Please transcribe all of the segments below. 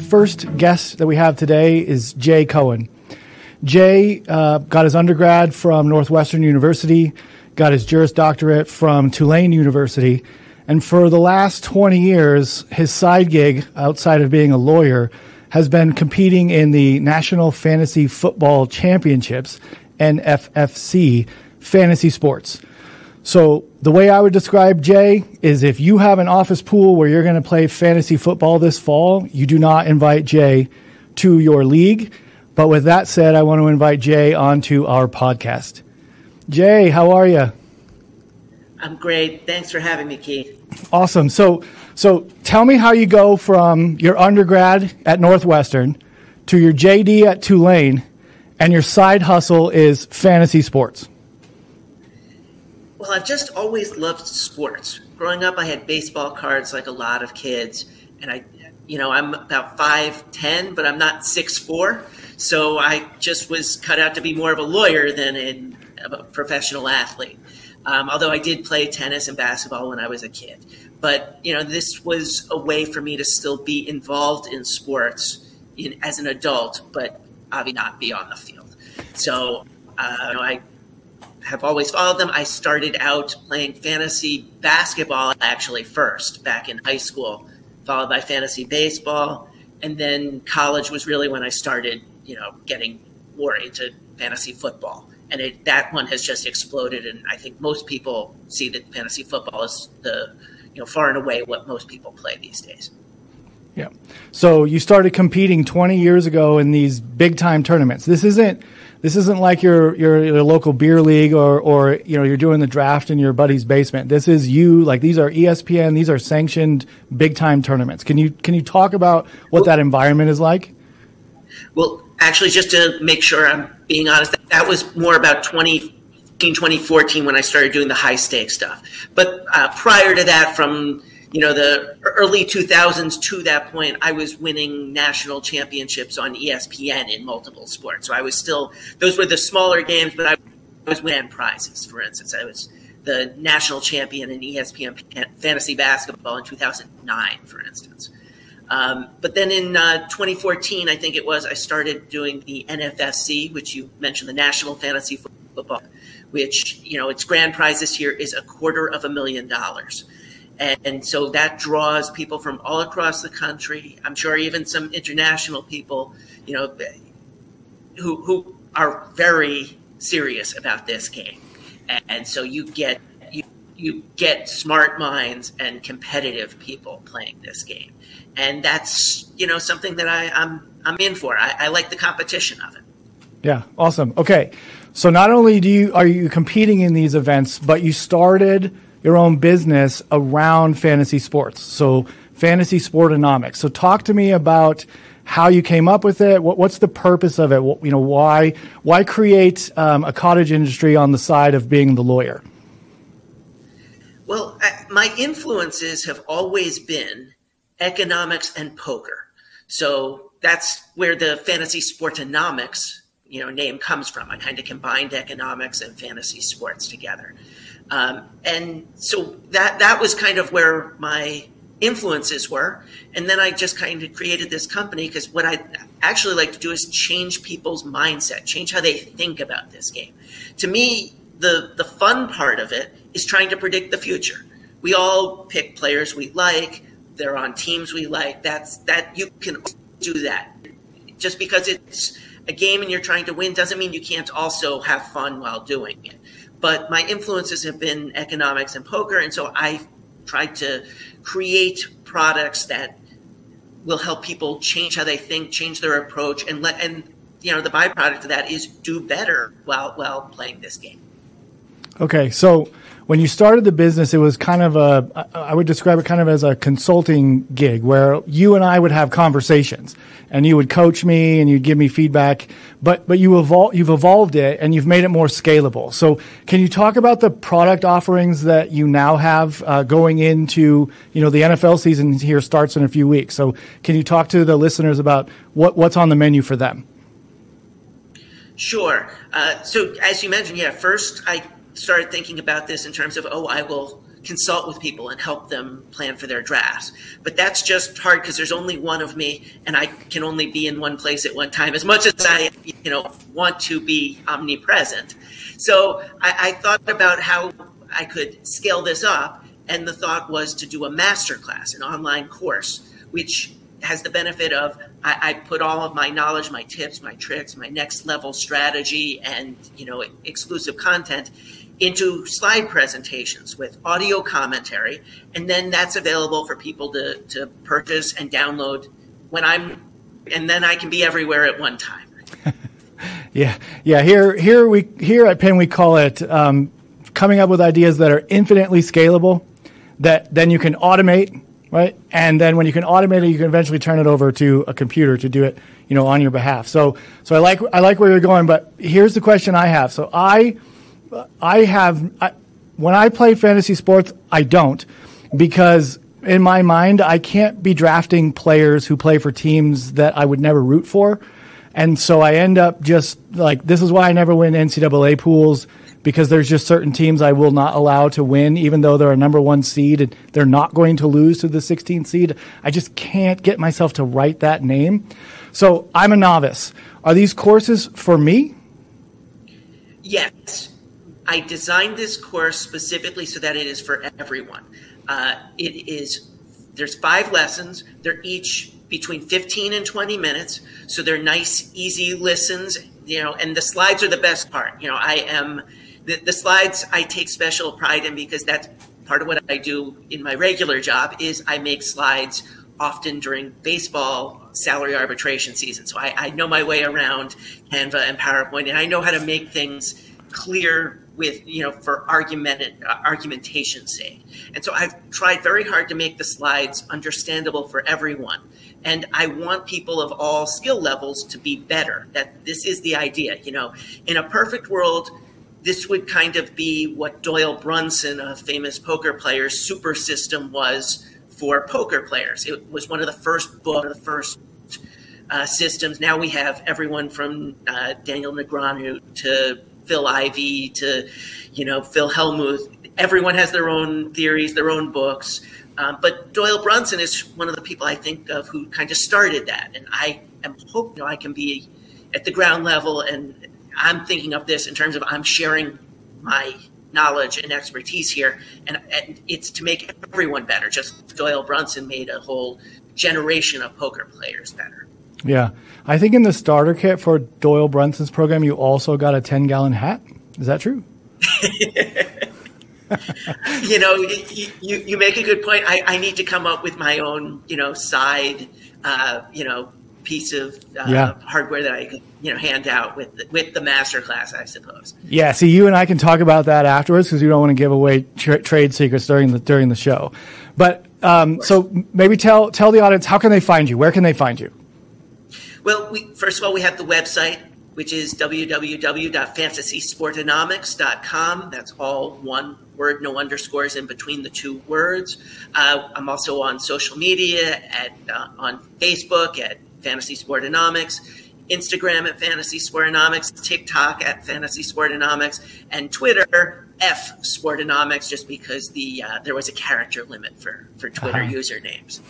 first guest that we have today is Jay Cohen. Jay uh, got his undergrad from Northwestern University, got his Juris Doctorate from Tulane University, and for the last 20 years, his side gig outside of being a lawyer has been competing in the National Fantasy Football Championships, NFFC, fantasy sports. So the way I would describe Jay is if you have an office pool where you're going to play fantasy football this fall, you do not invite Jay to your league. But with that said, I want to invite Jay onto our podcast. Jay, how are you? I'm great. Thanks for having me, Keith. Awesome. So, so tell me how you go from your undergrad at Northwestern to your JD at Tulane, and your side hustle is fantasy sports. Well, I've just always loved sports. Growing up, I had baseball cards like a lot of kids, and I, you know, I'm about five ten, but I'm not six four, so I just was cut out to be more of a lawyer than a, a professional athlete. Um, although I did play tennis and basketball when I was a kid, but you know, this was a way for me to still be involved in sports in, as an adult, but obviously not be on the field. So uh, you know, I have always followed them. I started out playing fantasy basketball actually first back in high school, followed by fantasy baseball, and then college was really when I started, you know, getting more into fantasy football. And it, that one has just exploded, and I think most people see that fantasy football is the, you know, far and away what most people play these days. Yeah. So you started competing 20 years ago in these big time tournaments. This isn't this isn't like your, your, your local beer league or or you know you're doing the draft in your buddy's basement. This is you like these are ESPN. These are sanctioned big time tournaments. Can you can you talk about what that environment is like? Well, actually, just to make sure I'm being honest, that was more about 20. 2014 when I started doing the high stakes stuff. But uh, prior to that, from you know the early 2000s to that point i was winning national championships on espn in multiple sports. So i was still those were the smaller games but i was winning prizes. For instance i was the national champion in espn fantasy basketball in 2009 for instance. Um, but then in uh, 2014 i think it was i started doing the nffc which you mentioned the national fantasy football which you know its grand prize this year is a quarter of a million dollars and, so that draws people from all across the country. I'm sure even some international people, you know, who, who are very serious about this game. And, and so you get you, you get smart minds and competitive people playing this game. And that's, you know, something that I, I'm I'm in for. I, I like the competition of it. Yeah, awesome. Okay. So not only do you are you competing in these events, but you started your own business around fantasy sports. So fantasy sportonomics. So talk to me about how you came up with it. What, what's the purpose of it? What, you know, why why create um, a cottage industry on the side of being the lawyer? Well, my influences have always been economics and poker. So that's where the fantasy sportonomics, you know, name comes from. I kind of combined economics and fantasy sports together. Um, and so that that was kind of where my influences were. And then I just kind of created this company because what I actually like to do is change people's mindset, change how they think about this game. To me, the the fun part of it is trying to predict the future. We all pick players we like. They're on teams we like. That's that you can do that. Just because it's a game and you're trying to win doesn't mean you can't also have fun while doing it but my influences have been economics and poker. And so I tried to create products that will help people change how they think, change their approach, and let and you know the byproduct of that is do better while while playing this game. Okay, so when you started the business, it was kind of a, I would describe it kind of as a consulting gig where you and I would have conversations and you would coach me and you'd give me feedback, but, but you evol- you've evolved it and you've made it more scalable. So can you talk about the product offerings that you now have uh, going into, you know, the NFL season here starts in a few weeks. So can you talk to the listeners about what, what's on the menu for them? Sure. Uh, so as you mentioned, yeah, first I started thinking about this in terms of, oh, I will consult with people and help them plan for their drafts. But that's just hard because there's only one of me, and I can only be in one place at one time. As much as I, you know, want to be omnipresent, so I, I thought about how I could scale this up, and the thought was to do a master class, an online course, which has the benefit of I, I, put all of my knowledge, my tips, my tricks, my next level strategy, and you know exclusive content into slide presentations with audio commentary, and then that's available for people to to purchase and download when I'm, and then I can be everywhere at one time. yeah, yeah. Here, here we here at Penn we call it um, coming up with ideas that are infinitely scalable, that then you can automate right? And then when you can automate it, you can eventually turn it over to a computer to do it, you know, on your behalf. So, so I like I like where you're going, but here's the question I have. So I, I have I, when I play fantasy sports, I don't because in my mind I can't be drafting players who play for teams that I would never root for. And so I end up just like this is why I never win NCAA pools because there's just certain teams I will not allow to win, even though they're a number one seed and they're not going to lose to the 16th seed. I just can't get myself to write that name. So I'm a novice. Are these courses for me? Yes. I designed this course specifically so that it is for everyone. Uh, it is, there's five lessons. They're each between 15 and 20 minutes. So they're nice, easy listens, you know, and the slides are the best part. You know, I am the, the slides I take special pride in because that's part of what I do in my regular job is I make slides often during baseball salary arbitration season. So I, I know my way around Canva and PowerPoint, and I know how to make things clear with you know for uh, argumentation's sake. And so I've tried very hard to make the slides understandable for everyone. And I want people of all skill levels to be better. That this is the idea. You know, in a perfect world, this would kind of be what Doyle Brunson, a famous poker player, super system was for poker players. It was one of the first book, the first uh, systems. Now we have everyone from uh, Daniel Negreanu to Phil Ivey to, you know, Phil Hellmuth. Everyone has their own theories, their own books. Um, but Doyle Brunson is one of the people I think of who kind of started that, and I am hoping you know, I can be at the ground level and I'm thinking of this in terms of I'm sharing my knowledge and expertise here, and, and it's to make everyone better. Just Doyle Brunson made a whole generation of poker players better. Yeah, I think in the starter kit for Doyle Brunson's program, you also got a ten gallon hat. Is that true? you know, you, you, you, make a good point. I, I need to come up with my own, you know, side, uh, you know, piece of uh, yeah. hardware that I could you know hand out with the, with the master class, I suppose. Yeah. See, you and I can talk about that afterwards because we don't want to give away tra- trade secrets during the during the show. But um, so maybe tell tell the audience how can they find you? Where can they find you? Well, we, first of all, we have the website, which is www.fantasysportonomics.com. That's all one word, no underscores in between the two words. Uh, I'm also on social media at uh, on Facebook at Fantasy Sportonomics, Instagram at Fantasy Sportonomics, TikTok at Fantasy Sportonomics, and Twitter F Sportonomics, just because the uh, there was a character limit for for Twitter uh-huh. usernames.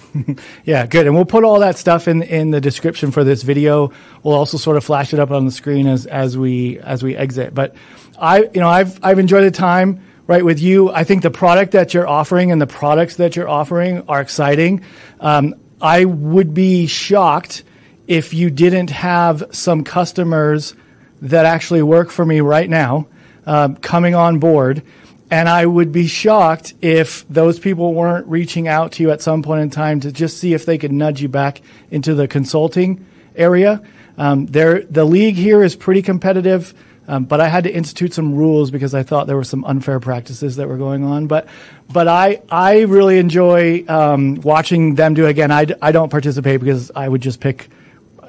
yeah, good. And we'll put all that stuff in in the description for this video. We'll also sort of flash it up on the screen as as we as we exit. But I, you know, I've I've enjoyed the time right with you. I think the product that you're offering and the products that you're offering are exciting. Um, I would be shocked if you didn't have some customers that actually work for me right now um, coming on board. And I would be shocked if those people weren't reaching out to you at some point in time to just see if they could nudge you back into the consulting area. Um, there, the league here is pretty competitive. Um, but I had to institute some rules because I thought there were some unfair practices that were going on. But but I I really enjoy um, watching them do it again. I, I don't participate because I would just pick.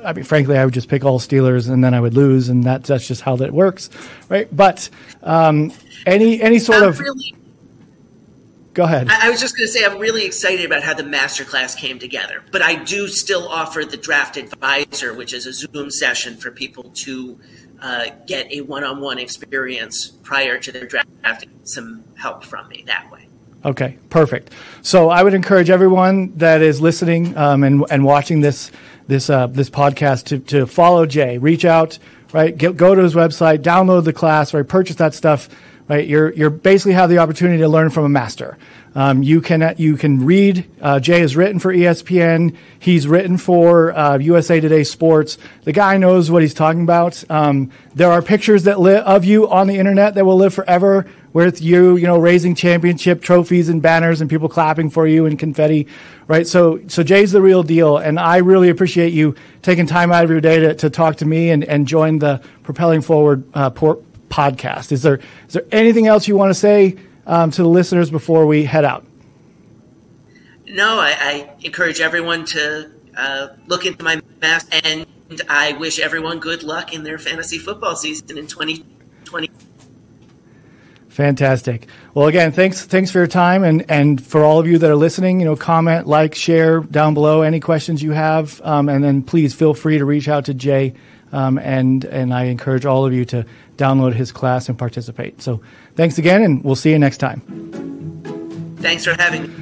I mean, frankly, I would just pick all Steelers and then I would lose, and that, that's just how that works, right? But um, any any sort I'm of really, go ahead. I, I was just going to say I'm really excited about how the masterclass came together, but I do still offer the draft advisor, which is a Zoom session for people to uh, get a one-on-one experience prior to their drafting some help from me that way. Okay, perfect. So I would encourage everyone that is listening um, and and watching this this uh, this podcast to to follow Jay. Reach out, right? Get, go to his website, download the class, right? Purchase that stuff, right? You're you're basically have the opportunity to learn from a master. Um, you can you can read. Uh, Jay has written for ESPN. He's written for uh, USA Today Sports. The guy knows what he's talking about. Um, there are pictures that li- of you on the internet that will live forever with you, you know, raising championship trophies and banners and people clapping for you and confetti, right? So, so Jay's the real deal, and I really appreciate you taking time out of your day to, to talk to me and, and join the Propelling Forward uh, podcast. Is there is there anything else you want to say? um, to the listeners before we head out? No, I, I encourage everyone to uh, look into my mask, and I wish everyone good luck in their fantasy football season in 2020. Fantastic. Well, again, thanks thanks for your time, and and for all of you that are listening, you know, comment, like, share down below any questions you have, um, and then please feel free to reach out to Jay, um, and and I encourage all of you to download his class and participate. So. Thanks again, and we'll see you next time. Thanks for having me.